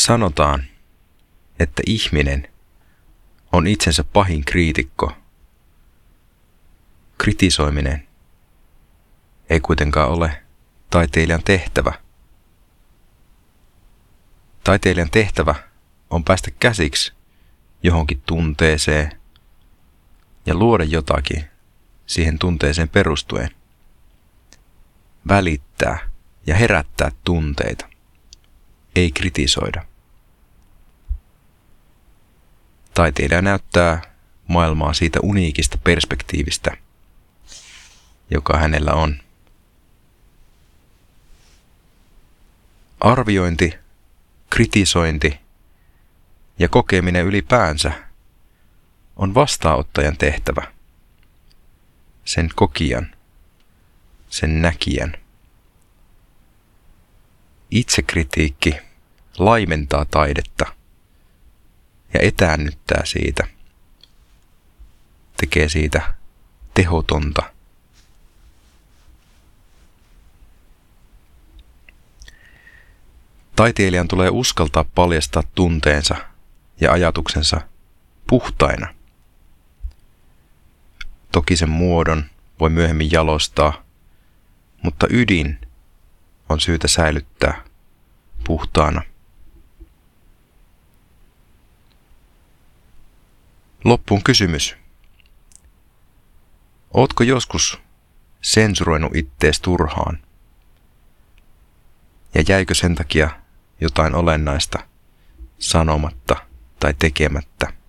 Sanotaan, että ihminen on itsensä pahin kriitikko. Kritisoiminen ei kuitenkaan ole taiteilijan tehtävä. Taiteilijan tehtävä on päästä käsiksi johonkin tunteeseen ja luoda jotakin siihen tunteeseen perustuen. Välittää ja herättää tunteita, ei kritisoida. Taiteilija näyttää maailmaa siitä uniikista perspektiivistä, joka hänellä on. Arviointi, kritisointi ja kokeminen ylipäänsä on vastaanottajan tehtävä. Sen kokijan, sen näkijän. Itsekritiikki laimentaa taidetta ja etäännyttää siitä. Tekee siitä tehotonta. Taiteilijan tulee uskaltaa paljastaa tunteensa ja ajatuksensa puhtaina. Toki sen muodon voi myöhemmin jalostaa, mutta ydin on syytä säilyttää puhtaana. Loppuun kysymys. Ootko joskus sensuroinut ittees turhaan? Ja jäikö sen takia jotain olennaista sanomatta tai tekemättä?